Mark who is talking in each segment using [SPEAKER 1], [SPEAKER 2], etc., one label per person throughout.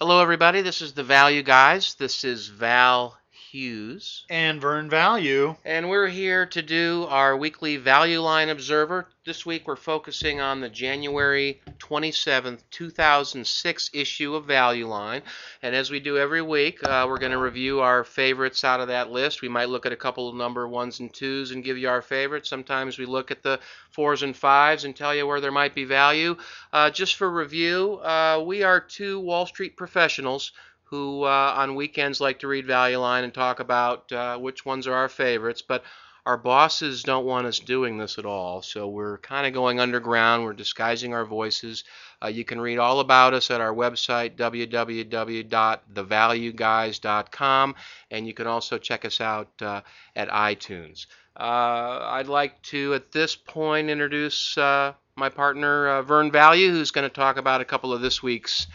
[SPEAKER 1] Hello, everybody. This is the Value Guys. This is Val Hughes.
[SPEAKER 2] And Vern Value.
[SPEAKER 1] And we're here to do our weekly Value Line Observer. This week we're focusing on the January 27th, 2006 issue of Value Line. And as we do every week, uh, we're going to review our favorites out of that list. We might look at a couple of number ones and twos and give you our favorites. Sometimes we look at the fours and fives and tell you where there might be value. Uh, just for review, uh, we are two Wall Street professionals who uh, on weekends like to read Value Line and talk about uh, which ones are our favorites. But our bosses don't want us doing this at all, so we're kind of going underground. We're disguising our voices. Uh, you can read all about us at our website, www.thevalueguys.com, and you can also check us out uh, at iTunes. Uh, I'd like to, at this point, introduce uh, my partner, Vern Value, who's going to talk about a couple of this week's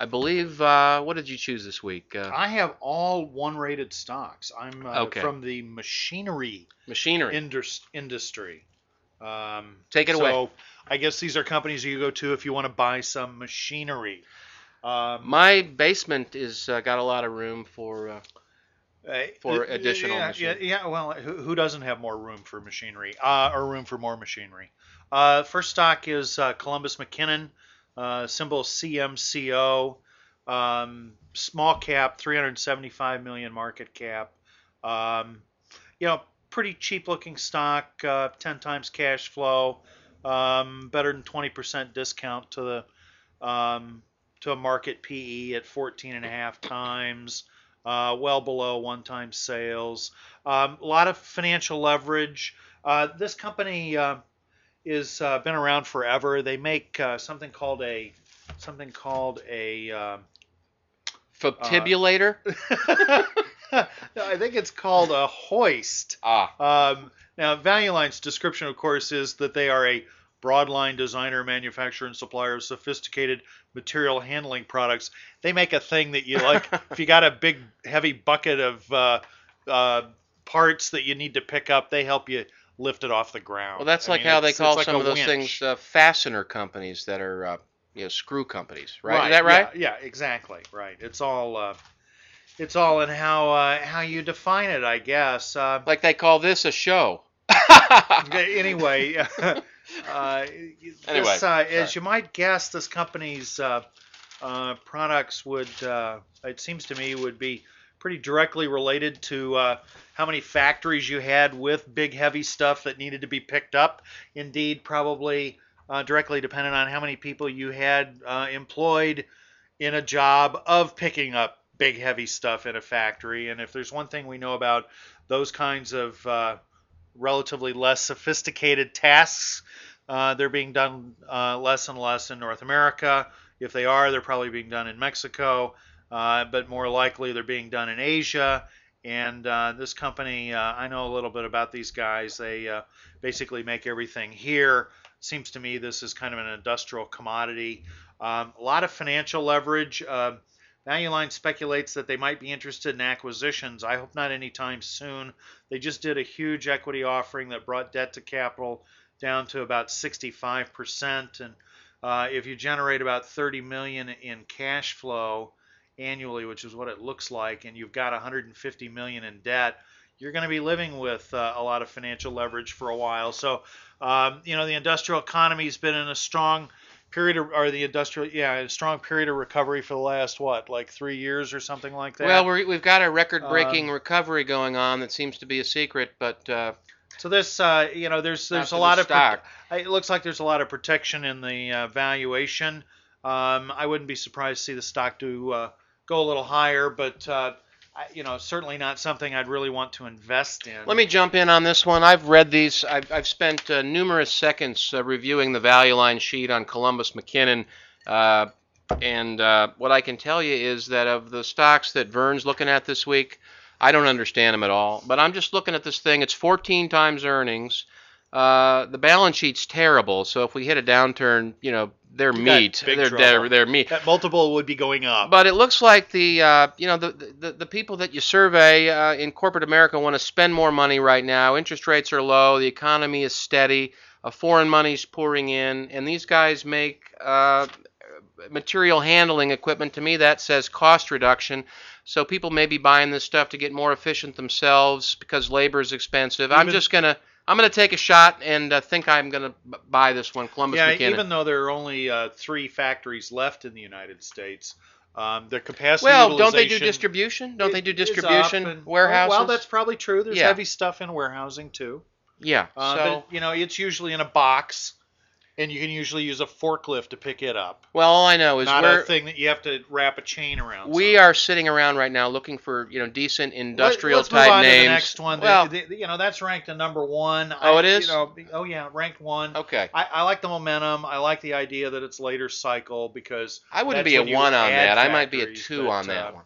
[SPEAKER 1] I believe. Uh, what did you choose this week? Uh,
[SPEAKER 2] I have all one-rated stocks. I'm uh, okay. from the machinery
[SPEAKER 1] machinery
[SPEAKER 2] indus- industry.
[SPEAKER 1] Um, Take it
[SPEAKER 2] so
[SPEAKER 1] away.
[SPEAKER 2] So I guess these are companies you go to if you want to buy some machinery.
[SPEAKER 1] Um, My basement is uh, got a lot of room for. Uh, for additional
[SPEAKER 2] yeah,
[SPEAKER 1] machinery.
[SPEAKER 2] Yeah, yeah, well, who, who, doesn't have more room for machinery uh, or room for more machinery? Uh, first stock is uh, Columbus McKinnon uh, symbol CMCO, um, small cap, 375 million market cap. Um, you know, pretty cheap looking stock, uh, 10 times cash flow, um, better than 20% discount to the um, to a market PE at 14 and a half times, uh, well below one time sales. Um, a lot of financial leverage. Uh, this company uh, is uh, been around forever. They make uh, something called a something called a uh,
[SPEAKER 1] fibulator.
[SPEAKER 2] no, I think it's called a hoist.
[SPEAKER 1] Ah.
[SPEAKER 2] Um, now, Value Line's description, of course, is that they are a broadline designer, manufacturer, and supplier of sophisticated material handling products. They make a thing that you like. if you got a big, heavy bucket of uh, uh, parts that you need to pick up, they help you lifted off the ground.
[SPEAKER 1] Well, that's I like mean, how they call like some of those winch. things uh, fastener companies that are uh, you know screw companies, right? right? Is that right?
[SPEAKER 2] Yeah, yeah, exactly. Right. It's all uh, it's all in how uh, how you define it, I guess. Uh,
[SPEAKER 1] like they call this a show.
[SPEAKER 2] anyway, uh,
[SPEAKER 1] anyway,
[SPEAKER 2] this, as you might guess, this company's products would it seems to me would be pretty directly related to uh, how many factories you had with big heavy stuff that needed to be picked up. Indeed, probably uh, directly dependent on how many people you had uh, employed in a job of picking up big heavy stuff in a factory. And if there's one thing we know about those kinds of uh, relatively less sophisticated tasks, uh, they're being done uh, less and less in North America. If they are, they're probably being done in Mexico uh, but more likely they're being done in Asia. And uh, this company, uh, I know a little bit about these guys. They uh, basically make everything here. Seems to me this is kind of an industrial commodity. Um, a lot of financial leverage. Uh, Value Line speculates that they might be interested in acquisitions. I hope not anytime soon. They just did a huge equity offering that brought debt to capital down to about 65%. And uh, if you generate about 30 million in cash flow, annually, which is what it looks like, and you've got 150 million in debt, you're going to be living with uh, a lot of financial leverage for a while. So, um, you know, the industrial economy has been in a strong period of, or the industrial, yeah, a strong period of recovery for the last what, like three years or something like that.
[SPEAKER 1] Well, we have got a record-breaking um, recovery going on that seems to be a secret, but. Uh,
[SPEAKER 2] so this, uh, you know, there's there's a lot of stock. it looks like there's a lot of protection in the uh, valuation. Um, I wouldn't be surprised to see the stock do uh, go a little higher, but uh, you know, certainly not something I'd really want to invest in.
[SPEAKER 1] Let me jump in on this one. I've read these. I've, I've spent uh, numerous seconds uh, reviewing the value line sheet on Columbus McKinnon. Uh, and uh, what I can tell you is that of the stocks that Vern's looking at this week, I don't understand them at all. But I'm just looking at this thing. It's 14 times earnings. Uh, the balance sheet's terrible. So if we hit a downturn, you know, they're you meat. They're, they're, they're meat.
[SPEAKER 2] That multiple would be going up.
[SPEAKER 1] But it looks like the uh, you know the, the the people that you survey uh, in corporate America want to spend more money right now. Interest rates are low. The economy is steady. Uh, foreign money's pouring in, and these guys make uh, material handling equipment, to me that says cost reduction. So people may be buying this stuff to get more efficient themselves because labor is expensive. I'm just gonna I'm gonna take a shot and uh, think I'm gonna b- buy this one, Columbus
[SPEAKER 2] yeah,
[SPEAKER 1] McKinnon.
[SPEAKER 2] even though there are only uh, three factories left in the United States, um, their capacity
[SPEAKER 1] well, don't they do distribution? Don't they do distribution
[SPEAKER 2] and-
[SPEAKER 1] warehouses?
[SPEAKER 2] Well, that's probably true. There's
[SPEAKER 1] Yeah.
[SPEAKER 2] heavy stuff in warehousing too.
[SPEAKER 1] yeah.
[SPEAKER 2] Uh,
[SPEAKER 1] so
[SPEAKER 2] but you know, it's usually in a box, and you can usually use a forklift to pick it up.
[SPEAKER 1] well, all I know is
[SPEAKER 2] Not a thing that you have to wrap a chain around.
[SPEAKER 1] we are sitting around right now looking for you know decent industrial
[SPEAKER 2] Let's
[SPEAKER 1] type
[SPEAKER 2] move on
[SPEAKER 1] names.
[SPEAKER 2] To the next one.
[SPEAKER 1] Well,
[SPEAKER 2] the- the- you know, that's ranked a number one.
[SPEAKER 1] Oh,
[SPEAKER 2] I-
[SPEAKER 1] it is?
[SPEAKER 2] You know, oh yeah, ranked one.
[SPEAKER 1] okay.
[SPEAKER 2] I, I like the momentum. I like the idea that it's later cycle because
[SPEAKER 1] I wouldn't be a one on that. I might be a two
[SPEAKER 2] that,
[SPEAKER 1] on that
[SPEAKER 2] uh,
[SPEAKER 1] one.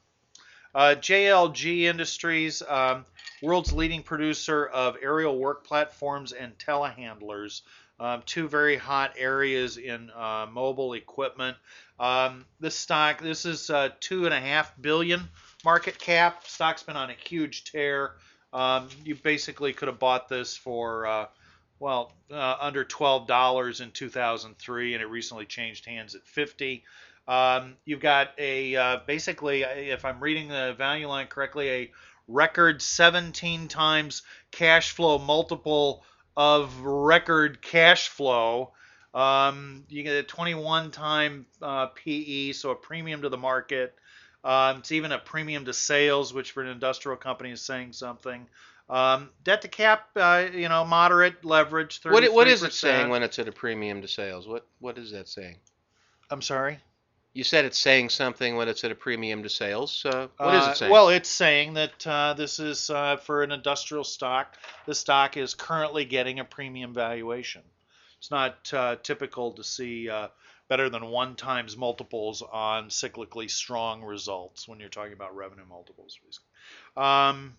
[SPEAKER 2] Uh, JLG Industries, um, world's leading producer of aerial work platforms and telehandlers. Um, two very hot areas in uh, mobile equipment. Um, this stock, this is uh, two and a half billion market cap. Stock's been on a huge tear. Um, you basically could have bought this for uh, well uh, under twelve dollars in 2003, and it recently changed hands at 50. Um, you've got a uh, basically, if I'm reading the value line correctly, a record 17 times cash flow multiple of record cash flow. Um, you get a 21 time uh, PE, so a premium to the market. Um, it's even a premium to sales, which for an industrial company is saying something. Um, debt to cap, uh, you know, moderate leverage. 33%.
[SPEAKER 1] What what is it saying when it's at a premium to sales? What what is that saying?
[SPEAKER 2] I'm sorry.
[SPEAKER 1] You said it's saying something when it's at a premium to sales. Uh, what is
[SPEAKER 2] Uh,
[SPEAKER 1] it saying?
[SPEAKER 2] Well, it's saying that uh, this is uh, for an industrial stock. The stock is currently getting a premium valuation. It's not uh, typical to see uh, better than one times multiples on cyclically strong results when you're talking about revenue multiples. Um,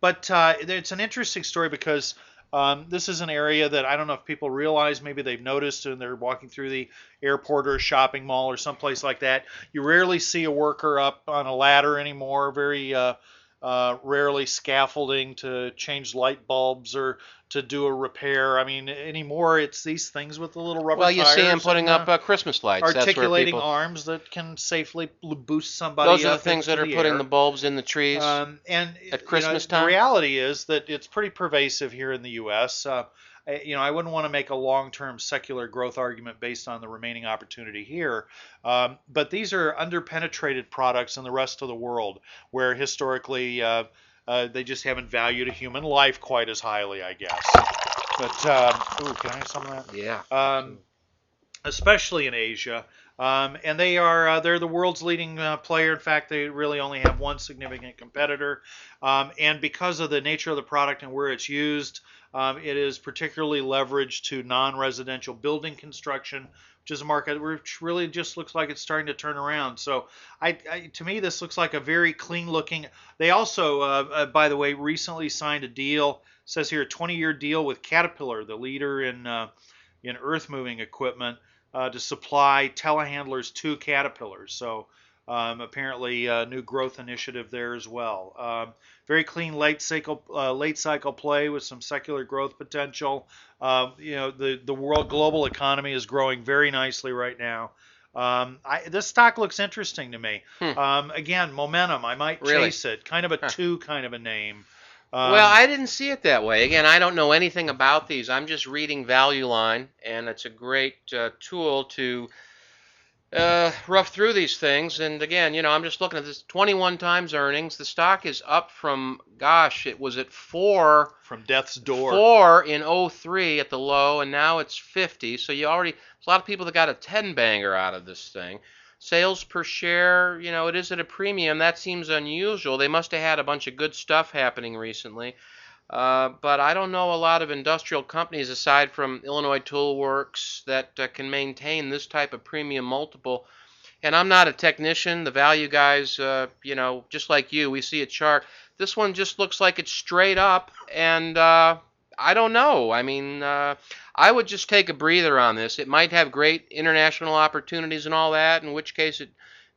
[SPEAKER 2] but uh, it's an interesting story because um, this is an area that I don't know if people realize. Maybe they've noticed and they're walking through the airport or a shopping mall or someplace like that. You rarely see a worker up on a ladder anymore. Very uh, uh, rarely scaffolding to change light bulbs or to do a repair. I mean, anymore it's these things with the little rubber
[SPEAKER 1] well, you see them putting
[SPEAKER 2] and,
[SPEAKER 1] up
[SPEAKER 2] uh,
[SPEAKER 1] uh, Christmas lights. That's where
[SPEAKER 2] articulating
[SPEAKER 1] people.
[SPEAKER 2] arms that can safely boost somebody.
[SPEAKER 1] Those are the things that are
[SPEAKER 2] the
[SPEAKER 1] putting
[SPEAKER 2] air.
[SPEAKER 1] the bulbs in the trees.
[SPEAKER 2] Um, and
[SPEAKER 1] at
[SPEAKER 2] you
[SPEAKER 1] Christmas
[SPEAKER 2] know,
[SPEAKER 1] time?
[SPEAKER 2] the reality is that it's pretty pervasive here in the U.S. Uh, you know, I wouldn't want to make a long-term secular growth argument based on the remaining opportunity here, um, but these are under-penetrated products in the rest of the world, where historically uh, uh, they just haven't valued a human life quite as highly, I guess. But um, ooh, can I have some of that?
[SPEAKER 1] yeah.
[SPEAKER 2] um, especially in Asia. Um, and they are uh, they're the world's leading uh, player. In fact, they really only have one significant competitor. Um, and because of the nature of the product and where it's used, um, it is particularly leveraged to non-residential building construction, which is a market which really just looks like it's starting to turn around. So, I, I to me, this looks like a very clean-looking. They also, uh, uh, by the way, recently signed a deal. Says here a 20-year deal with Caterpillar, the leader in uh, in earth moving equipment uh, to supply telehandlers to caterpillars. So um, apparently a new growth initiative there as well. Um, very clean late cycle uh, late cycle play with some secular growth potential. Um, you know the the world global economy is growing very nicely right now. Um, I, this stock looks interesting to me.
[SPEAKER 1] Hmm.
[SPEAKER 2] Um, again, momentum. I might
[SPEAKER 1] Really?
[SPEAKER 2] chase it. Kind of a
[SPEAKER 1] Huh.
[SPEAKER 2] two kind of a name. Um,
[SPEAKER 1] well, I didn't see it that way. Again, I don't know anything about these. I'm just reading Value Line, and it's a great uh, tool to uh, rough through these things. And again, you know, I'm just looking at this 21 times earnings. The stock is up from, gosh, it was at four,
[SPEAKER 2] from death's door.
[SPEAKER 1] four in 03 at the low, and now it's 50. So you already, there's a lot of people that got a 10 banger out of this thing. Sales per share, you know, it is at a premium. That seems unusual. They must have had a bunch of good stuff happening recently. Uh, but I don't know a lot of industrial companies aside from Illinois Tool Works that uh, can maintain this type of premium multiple. And I'm not a technician. The value guys, uh, you know, just like you, we see a chart. This one just looks like it's straight up, and uh, I don't know. I mean, uh, I would just take a breather on this. It might have great international opportunities and all that, in which case it'd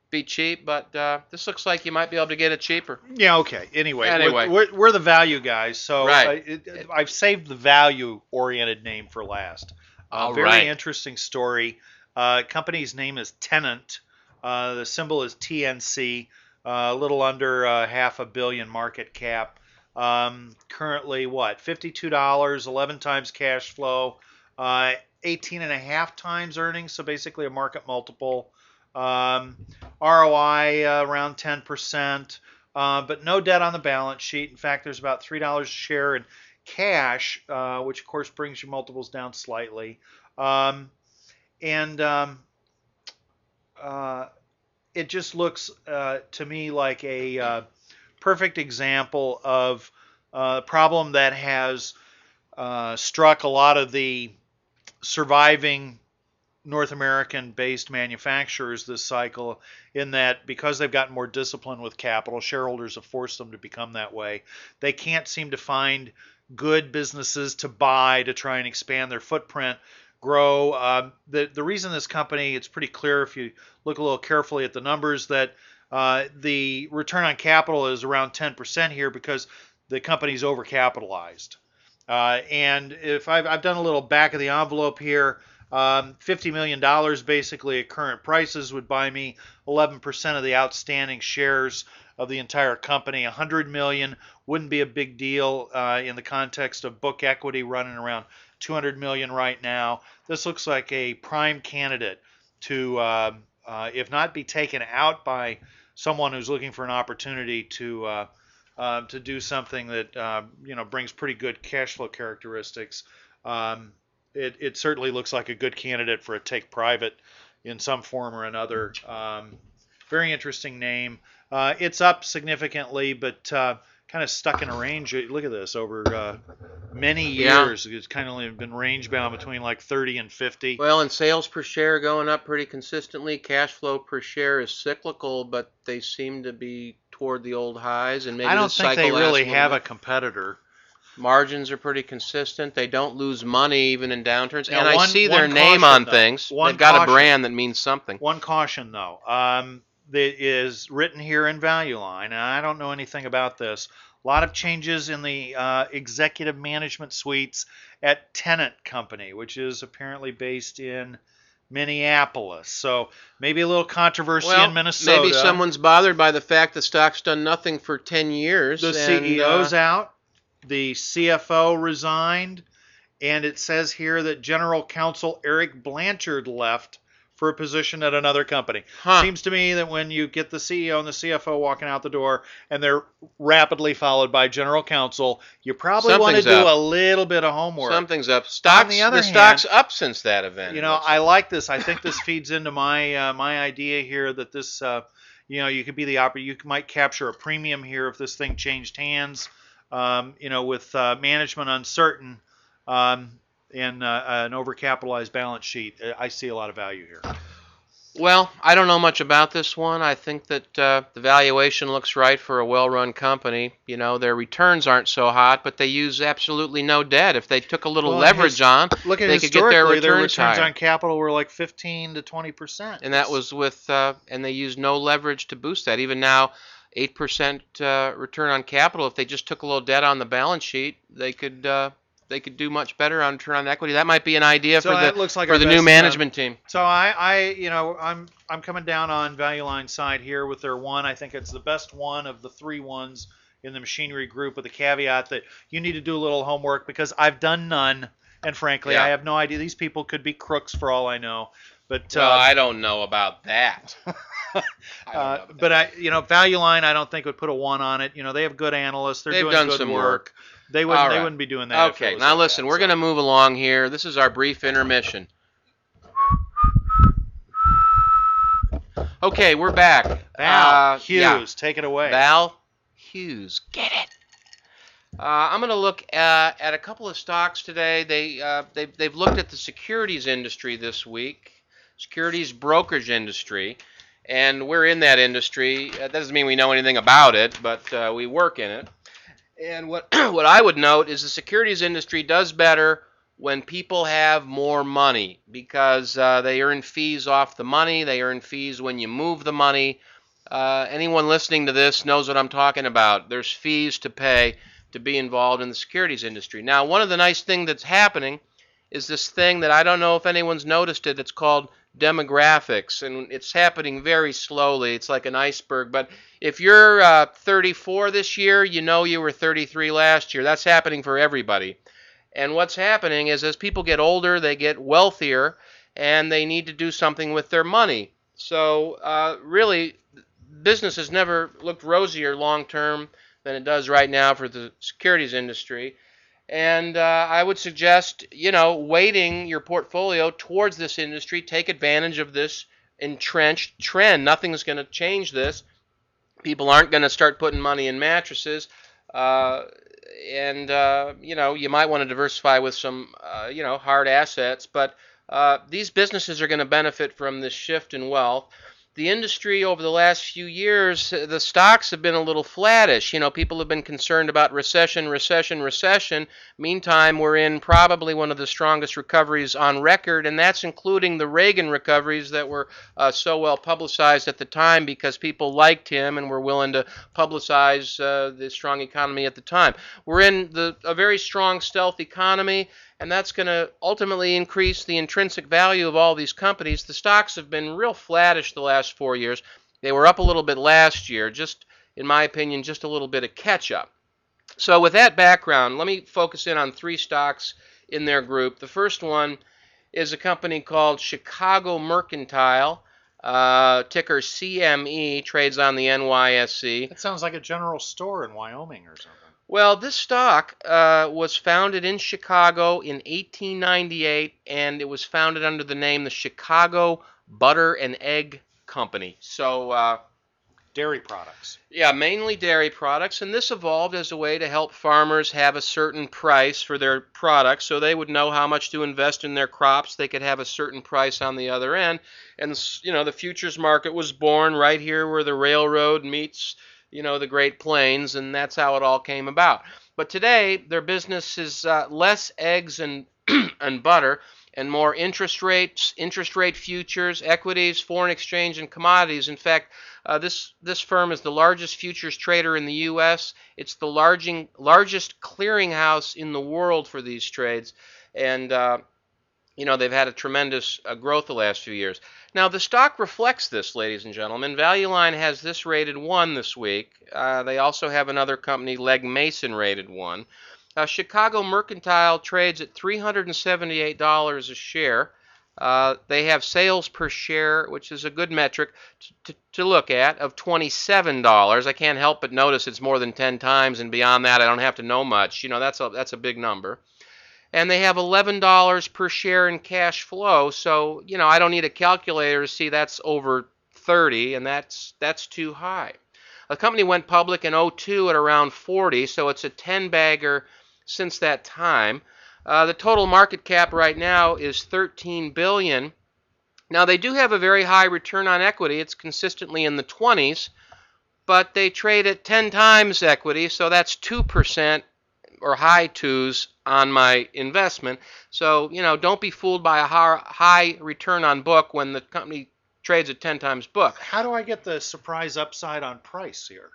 [SPEAKER 1] be cheap. But uh, this looks like you might be able to get it cheaper.
[SPEAKER 2] Yeah. Okay. Anyway, we're-
[SPEAKER 1] Anyway.
[SPEAKER 2] We're, we're, the value guys, so
[SPEAKER 1] Right.
[SPEAKER 2] I, it, I've saved the value-oriented name for last. Uh, very
[SPEAKER 1] right.
[SPEAKER 2] interesting story. Uh, company's name is Tennant. Uh, the symbol is TNC. Uh, a little under uh, half a billion market cap. Um, currently, what? $52, 11 times cash flow, uh, 18 and a half times earnings, so basically a market multiple. Um, ROI uh, around 10%, uh, but no debt on the balance sheet. In fact, there's about $3 a share in cash, uh, which of course brings your multiples down slightly. Um, and um, uh, it just looks uh, to me like a uh, perfect example of a problem that has uh, struck a lot of the surviving North American based manufacturers this cycle in that because they've gotten more disciplined with capital, shareholders have forced them to become that way. They can't seem to find good businesses to buy to try and expand their footprint, grow. Um, the, the reason this company, it's pretty clear if you look a little carefully at the numbers, that uh, the return on capital is around 10% here because the company's overcapitalized. Uh, and if I've, I've done a little back of the envelope here, um, $50 million basically at current prices would buy me 11% of the outstanding shares of the entire company. 100 million wouldn't be a big deal uh, in the context of book equity running around 200 million right now. This looks like a prime candidate to, uh, uh, if not be taken out by someone who's looking for an opportunity to uh, uh, to do something that uh, you know brings pretty good cash flow characteristics. Um, it, it certainly looks like a good candidate for a take private in some form or another. Um, very interesting name. Uh, it's up significantly, but uh, kind of stuck in a range. Look at this over uh, many
[SPEAKER 1] Yeah.
[SPEAKER 2] years. It's kind of only been range bound between like 30 and 50.
[SPEAKER 1] Well, and sales per share going up pretty consistently. Cash flow per share is cyclical, but they seem to be toward the old highs. And maybe
[SPEAKER 2] I don't think they really have a competitor.
[SPEAKER 1] Margins are pretty consistent. They don't lose money even in downturns.
[SPEAKER 2] Now,
[SPEAKER 1] and I see their name
[SPEAKER 2] caution,
[SPEAKER 1] on
[SPEAKER 2] though.
[SPEAKER 1] things.
[SPEAKER 2] One
[SPEAKER 1] They've got a brand that means something.
[SPEAKER 2] One caution though, um, that is written here in Value Line, and I don't know anything about this. A lot of changes in the uh, executive management suites at Tennant Company, which is apparently based in Minneapolis. So maybe a little controversy
[SPEAKER 1] Well,
[SPEAKER 2] in Minnesota.
[SPEAKER 1] maybe someone's bothered by the fact the stock's done nothing for 10 years.
[SPEAKER 2] the
[SPEAKER 1] and,
[SPEAKER 2] CEO's
[SPEAKER 1] uh,
[SPEAKER 2] out, the CFO resigned, and it says here that General Counsel Eric Blanchard left for a position at another company.
[SPEAKER 1] Huh.
[SPEAKER 2] Seems to me that when you get the CEO and the CFO walking out the door and they're rapidly followed by General Counsel, you probably want to do
[SPEAKER 1] up.
[SPEAKER 2] a little bit of homework.
[SPEAKER 1] Something's up. Stocks.
[SPEAKER 2] the other
[SPEAKER 1] stock's up since that event.
[SPEAKER 2] You know, I like this. I think this feeds into my uh, my idea here that this, uh, you know, you could be the opera. You might capture a premium here if this thing changed hands. Um, you know, with uh, management uncertain um, and uh, an overcapitalized balance sheet, uh, I see a lot of value here.
[SPEAKER 1] Well, I don't know much about this one. I think that uh, the valuation looks right for a well-run company. You know, their returns aren't so hot, but they use absolutely no debt. If they took a little
[SPEAKER 2] Well,
[SPEAKER 1] leverage on,
[SPEAKER 2] Look at
[SPEAKER 1] They could get their
[SPEAKER 2] historically, their
[SPEAKER 1] returns
[SPEAKER 2] returns on capital were like 15 to 20 percent,
[SPEAKER 1] and that was with, uh, and they use no leverage to boost that. Even now, eight percent uh, return on capital. If they just took a little debt on the balance sheet, they could. They could do much better on return on equity. That might be an idea
[SPEAKER 2] So
[SPEAKER 1] for the
[SPEAKER 2] looks like
[SPEAKER 1] for the new management team.
[SPEAKER 2] So I, I, you know, I'm I'm coming down on Value Line side here with their one. I think it's the best one of the three ones in the machinery group, with the caveat that you need to do a little homework because I've done none, and frankly,
[SPEAKER 1] Yeah.
[SPEAKER 2] I have no idea. These people could be crooks for all I know. But
[SPEAKER 1] Well,
[SPEAKER 2] uh,
[SPEAKER 1] I don't know about that.
[SPEAKER 2] Uh, but I, you know, Value Line, I don't think would put a one on it. You know, they have good analysts. They're
[SPEAKER 1] They've
[SPEAKER 2] doing
[SPEAKER 1] done
[SPEAKER 2] good
[SPEAKER 1] some
[SPEAKER 2] work.
[SPEAKER 1] work.
[SPEAKER 2] They wouldn't.
[SPEAKER 1] All
[SPEAKER 2] They
[SPEAKER 1] right.
[SPEAKER 2] wouldn't be doing that. if it
[SPEAKER 1] Okay,
[SPEAKER 2] was
[SPEAKER 1] now
[SPEAKER 2] like
[SPEAKER 1] listen,
[SPEAKER 2] that,
[SPEAKER 1] we're
[SPEAKER 2] so.
[SPEAKER 1] going to move along here. This is our brief intermission. Okay, we're back.
[SPEAKER 2] Val
[SPEAKER 1] Uh,
[SPEAKER 2] Hughes,
[SPEAKER 1] yeah,
[SPEAKER 2] take it away.
[SPEAKER 1] Val Hughes, get it. Uh, I'm going to look at, at a couple of stocks today. They uh, they've, they've looked at the securities industry this week, securities brokerage industry, and we're in that industry. Uh, that doesn't mean we know anything about it, but uh, we work in it. And what what I would note is the securities industry does better when people have more money because uh, they earn fees off the money. They earn fees when you move the money. Uh, anyone listening to this knows what I'm talking about. There's fees to pay to be involved in the securities industry. Now, one of the nice things that's happening is this thing that I don't know if anyone's noticed it. It's called demographics, and it's happening very slowly. It's like an iceberg. But if you're uh, 34 this year, you know you were 33 last year. That's happening for everybody. And what's happening is as people get older, they get wealthier, and they need to do something with their money. So uh, really, business has never looked rosier long term than it does right now for the securities industry. And uh, I would suggest, you know, weighting your portfolio towards this industry. Take advantage of this entrenched trend. Nothing's going to change this. People aren't going to start putting money in mattresses. Uh, and, uh, you know, you might want to diversify with some, uh, you know, hard assets. But uh, these businesses are going to benefit from this shift in wealth the industry over the last few years, the stocks have been a little flattish. You know, people have been concerned about recession, recession, recession. Meantime, we're in probably one of the strongest recoveries on record, and that's including the Reagan recoveries that were uh, so well publicized at the time because people liked him and were willing to publicize uh, the strong economy at the time. We're in the, a very strong stealth economy and that's going to ultimately increase the intrinsic value of all these companies. The stocks have been real flattish the last four years. They were up a little bit last year, just in my opinion, just a little bit of catch up. So, with that background, let me focus in on three stocks in their group. The first one is a company called Chicago Mercantile. Uh, ticker CME trades on the NYSE.
[SPEAKER 2] It sounds like a general store in Wyoming or something.
[SPEAKER 1] Well, this stock uh, was founded in Chicago in 1898, and it was founded under the name the Chicago Butter and Egg Company. So, uh,
[SPEAKER 2] dairy products.
[SPEAKER 1] Yeah, mainly dairy products, and this evolved as a way to help farmers have a certain price for their products, so they would know how much to invest in their crops. They could have a certain price on the other end, and you know the futures market was born right here where the railroad meets you know, the Great Plains, and that's how it all came about. But today, their business is uh, less eggs and and butter and more interest rates, interest rate futures, equities, foreign exchange, and commodities. In fact, uh, this this firm is the largest futures trader in the U.S. It's the larging, largest clearinghouse in the world for these trades, and uh, you know they've had a tremendous uh, growth the last few years. Now, the stock reflects this, ladies and gentlemen. Value Line has this rated 1 this week. Uh, they also have another company, Legg Mason, rated 1. Uh, Chicago Mercantile trades at $378 a share. Uh, they have sales per share, which is a good metric to, to, to, look at, of $27. I can't help but notice it's more than 10 times, and beyond that, I don't have to know much. You know, that's a, that's a big number and they have $11 per share in cash flow. So, you know, I don't need a calculator to see that's over 30 and that's that's too high. The company went public in 02 at around 40, so it's a 10 bagger since that time. Uh, the total market cap right now is 13 billion. Now they do have a very high return on equity. It's consistently in the 20s, but they trade at 10 times equity, so that's 2% or high twos on my investment. So, you know, don't be fooled by a high return on book when the company trades at 10 times book.
[SPEAKER 2] How do I get the surprise upside on price here?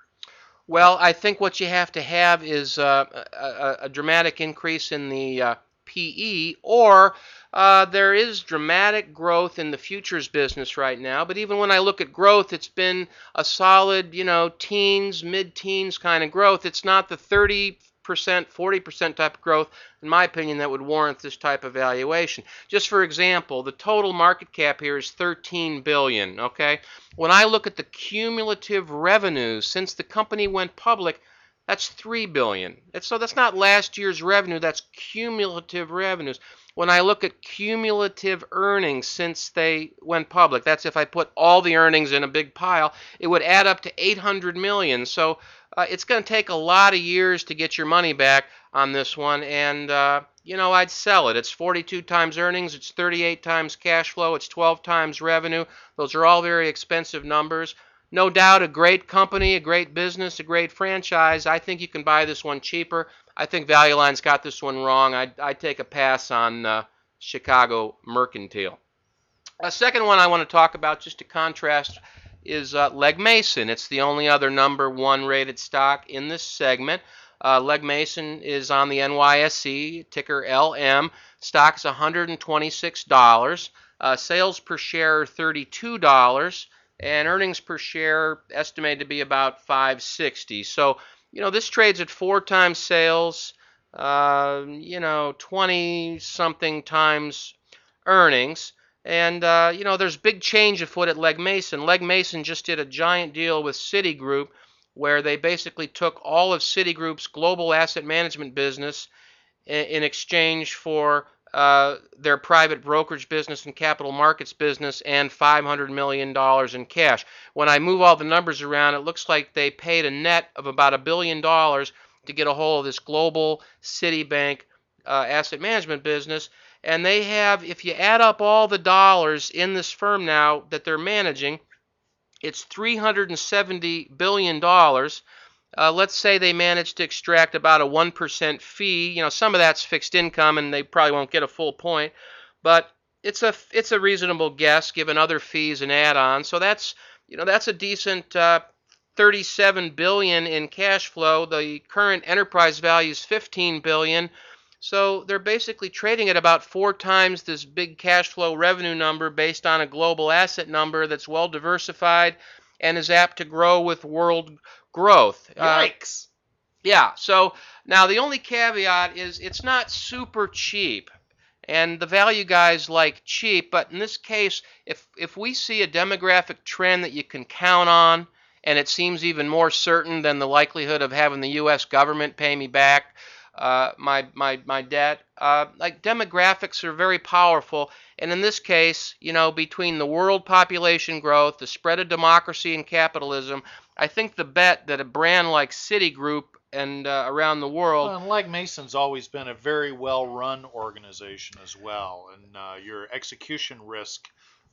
[SPEAKER 1] Well, I think what you have to have is uh, a, a, dramatic increase in the uh, PE, or uh, there is dramatic growth in the futures business right now. But even when I look at growth, it's been a solid, you know, teens, mid teens kind of growth. It's not the 30, percent 40% type of growth, in my opinion, that would warrant this type of valuation. Just for example, the total market cap here is 13 billion, okay? When I look at the cumulative revenues since the company went public, that's 3 billion. So that's not last year's revenue, that's cumulative revenues. When I look at cumulative earnings since they went public, that's if I put all the earnings in a big pile, it would add up to 800 million. So uh, it's going to take a lot of years to get your money back on this one, and uh, you know I'd sell it. It's 42 times earnings, it's 38 times cash flow, it's 12 times revenue. Those are all very expensive numbers. No doubt a great company, a great business, a great franchise. I think you can buy this one cheaper. I think Value Line's got this one wrong. I'd, I'd take a pass on uh, Chicago Mercantile. A second one I want to talk about, just to contrast is uh, Legg Mason. It's the only other number one rated stock in this segment. Uh, Legg Mason is on the NYSE, ticker LM. Stock's $126. Uh, sales per share are $32 and earnings per share estimated to be about 560. So, you know, this trades at four times sales, uh, you know, 20 something times earnings. And, uh, you know, there's big change afoot at Legg Mason. Legg Mason just did a giant deal with Citigroup where they basically took all of Citigroup's global asset management business in, in exchange for uh, their private brokerage business and capital markets business and $500 million in cash. When I move all the numbers around, it looks like they paid a net of about a billion dollars to get a hold of this global Citibank uh, asset management business. And they have, if you add up all the dollars in this firm now that they're managing, it's $370 billion. Uh, let's say they manage to extract about a 1% fee. You know, some of that's fixed income and they probably won't get a full point, but it's a it's a reasonable guess given other fees and add-ons. So that's, you know, that's a decent uh, 37 billion in cash flow. The current enterprise value is 15 billion. So they're basically trading at about four times this big cash flow revenue number based on a global asset number that's well diversified and is apt to grow with world growth.
[SPEAKER 2] Uh, Yikes. Uh,
[SPEAKER 1] yeah. So now the only caveat is it's not super cheap. And the value guys like cheap, but in this case, if if we see a demographic trend that you can count on, and it seems even more certain than the likelihood of having the U.S. government pay me back uh, my my my debt. Uh, like demographics are very powerful, and in this case, you know, between the world population growth, the spread of democracy and capitalism, I think the bet that a brand like Citigroup and uh, around the world.
[SPEAKER 2] Well, Legg Mason's always been a very well-run organization as well, and uh, your execution risk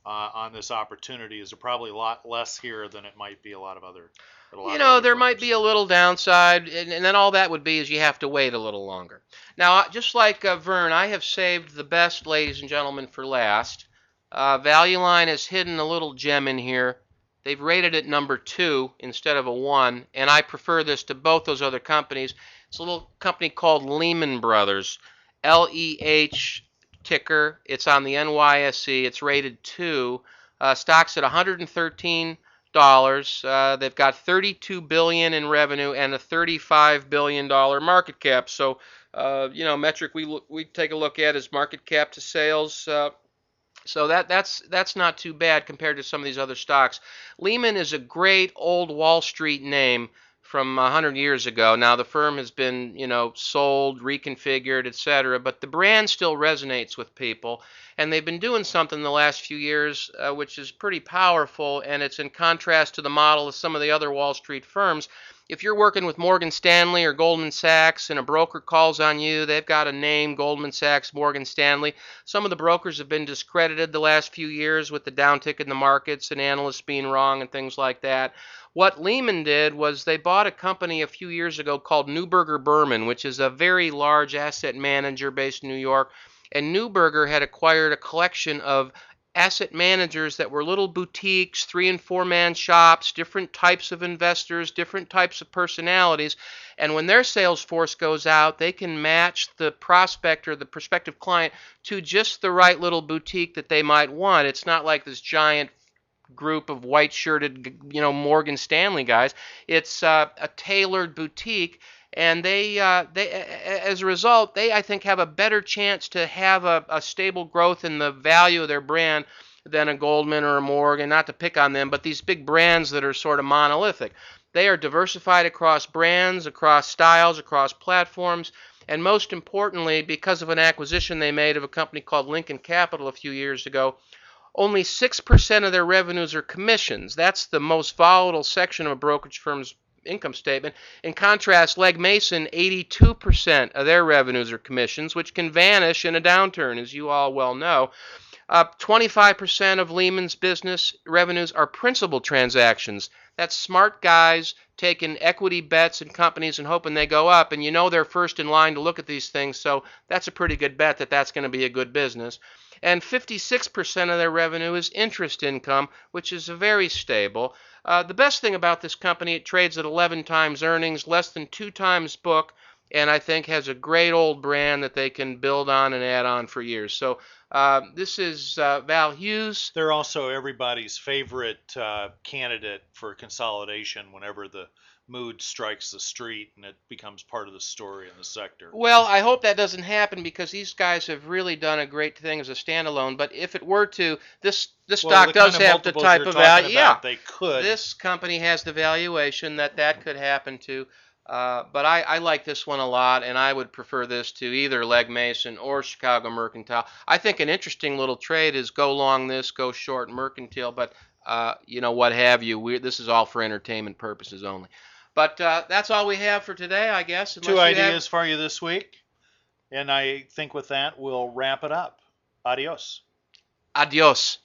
[SPEAKER 2] uh, on this opportunity is probably a lot less here than it might be a lot of other
[SPEAKER 1] you know, there might be a little downside, and, and, then all that would be is you have to wait a little longer. Now, just like uh, Vern, I have saved the best, ladies and gentlemen, for last. Uh, Value Line has hidden a little gem in here. They've rated it number two instead of a one, and I prefer this to both those other companies. It's a little company called Lehman Brothers, L E H ticker. It's on the NYSE. It's rated two. Uh, stocks at 113 dollars. Uh, they've got 32 billion in revenue and a 35 billion dollar market cap. So, uh, you know, metric we look, we take a look at is market cap to sales. Uh, so that that's that's not too bad compared to some of these other stocks. Lehman is a great old Wall Street name from 100 years ago. Now the firm has been, you know, sold, reconfigured, etc., but the brand still resonates with people, and they've been doing something the last few years uh, which is pretty powerful, and it's in contrast to the model of some of the other Wall Street firms. If you're working with Morgan Stanley or Goldman Sachs and a broker calls on you, they've got a name, Goldman Sachs, Morgan Stanley. Some of the brokers have been discredited the last few years with the downtick in the markets and analysts being wrong and things like that. What Lehman did was they bought a company a few years ago called Neuberger Berman, which is a very large asset manager based in New York. And Neuberger had acquired a collection of asset managers that were little boutiques, three and four man shops, different types of investors, different types of personalities. And when their sales force goes out, they can match the prospect or the prospective client to just the right little boutique that they might want. It's not like this giant group of white shirted, you know, Morgan Stanley guys. It's uh, a tailored boutique. And they, uh, they, as a result, they I think have a better chance to have a, a stable growth in the value of their brand than a Goldman or a Morgan. Not to pick on them, but these big brands that are sort of monolithic. They are diversified across brands, across styles, across platforms, and most importantly, because of an acquisition they made of a company called Lincoln Capital a few years ago, only 6% of their revenues are commissions. That's the most volatile section of a brokerage firm's income statement. In contrast, Legg Mason, 82% of their revenues are commissions, which can vanish in a downturn, as you all well know. Uh, 25% of Lehman's business revenues are principal transactions. That's smart guys taking equity bets in companies and hoping they go up, and you know they're first in line to look at these things, so that's a pretty good bet that that's going to be a good business and 56% of their revenue is interest income, which is very stable. Uh, the best thing about this company, it trades at 11 times earnings, less than two times book, and I think has a great old brand that they can build on and add on for years. So uh, this is uh, Val Hughes.
[SPEAKER 2] They're also everybody's favorite uh, candidate for consolidation whenever the mood strikes the street and it becomes part of the story in the sector.
[SPEAKER 1] Well, I hope that doesn't happen because these guys have really done a great thing as a standalone. But if it were to, this this
[SPEAKER 2] Well,
[SPEAKER 1] stock does have the type of value. Yeah,
[SPEAKER 2] They could.
[SPEAKER 1] this company has the valuation that that could happen to. Uh, but I, I like this one a lot, and I would prefer this to either Legg Mason or Chicago Mercantile. I think an interesting little trade is go long this, go short Mercantile, but uh, you know what have you. We, this is all for entertainment purposes only. But uh, that's all we have for today, I guess.
[SPEAKER 2] Two
[SPEAKER 1] you have-
[SPEAKER 2] ideas for you this week. And I think with that, we'll wrap it up. Adios.
[SPEAKER 1] Adios.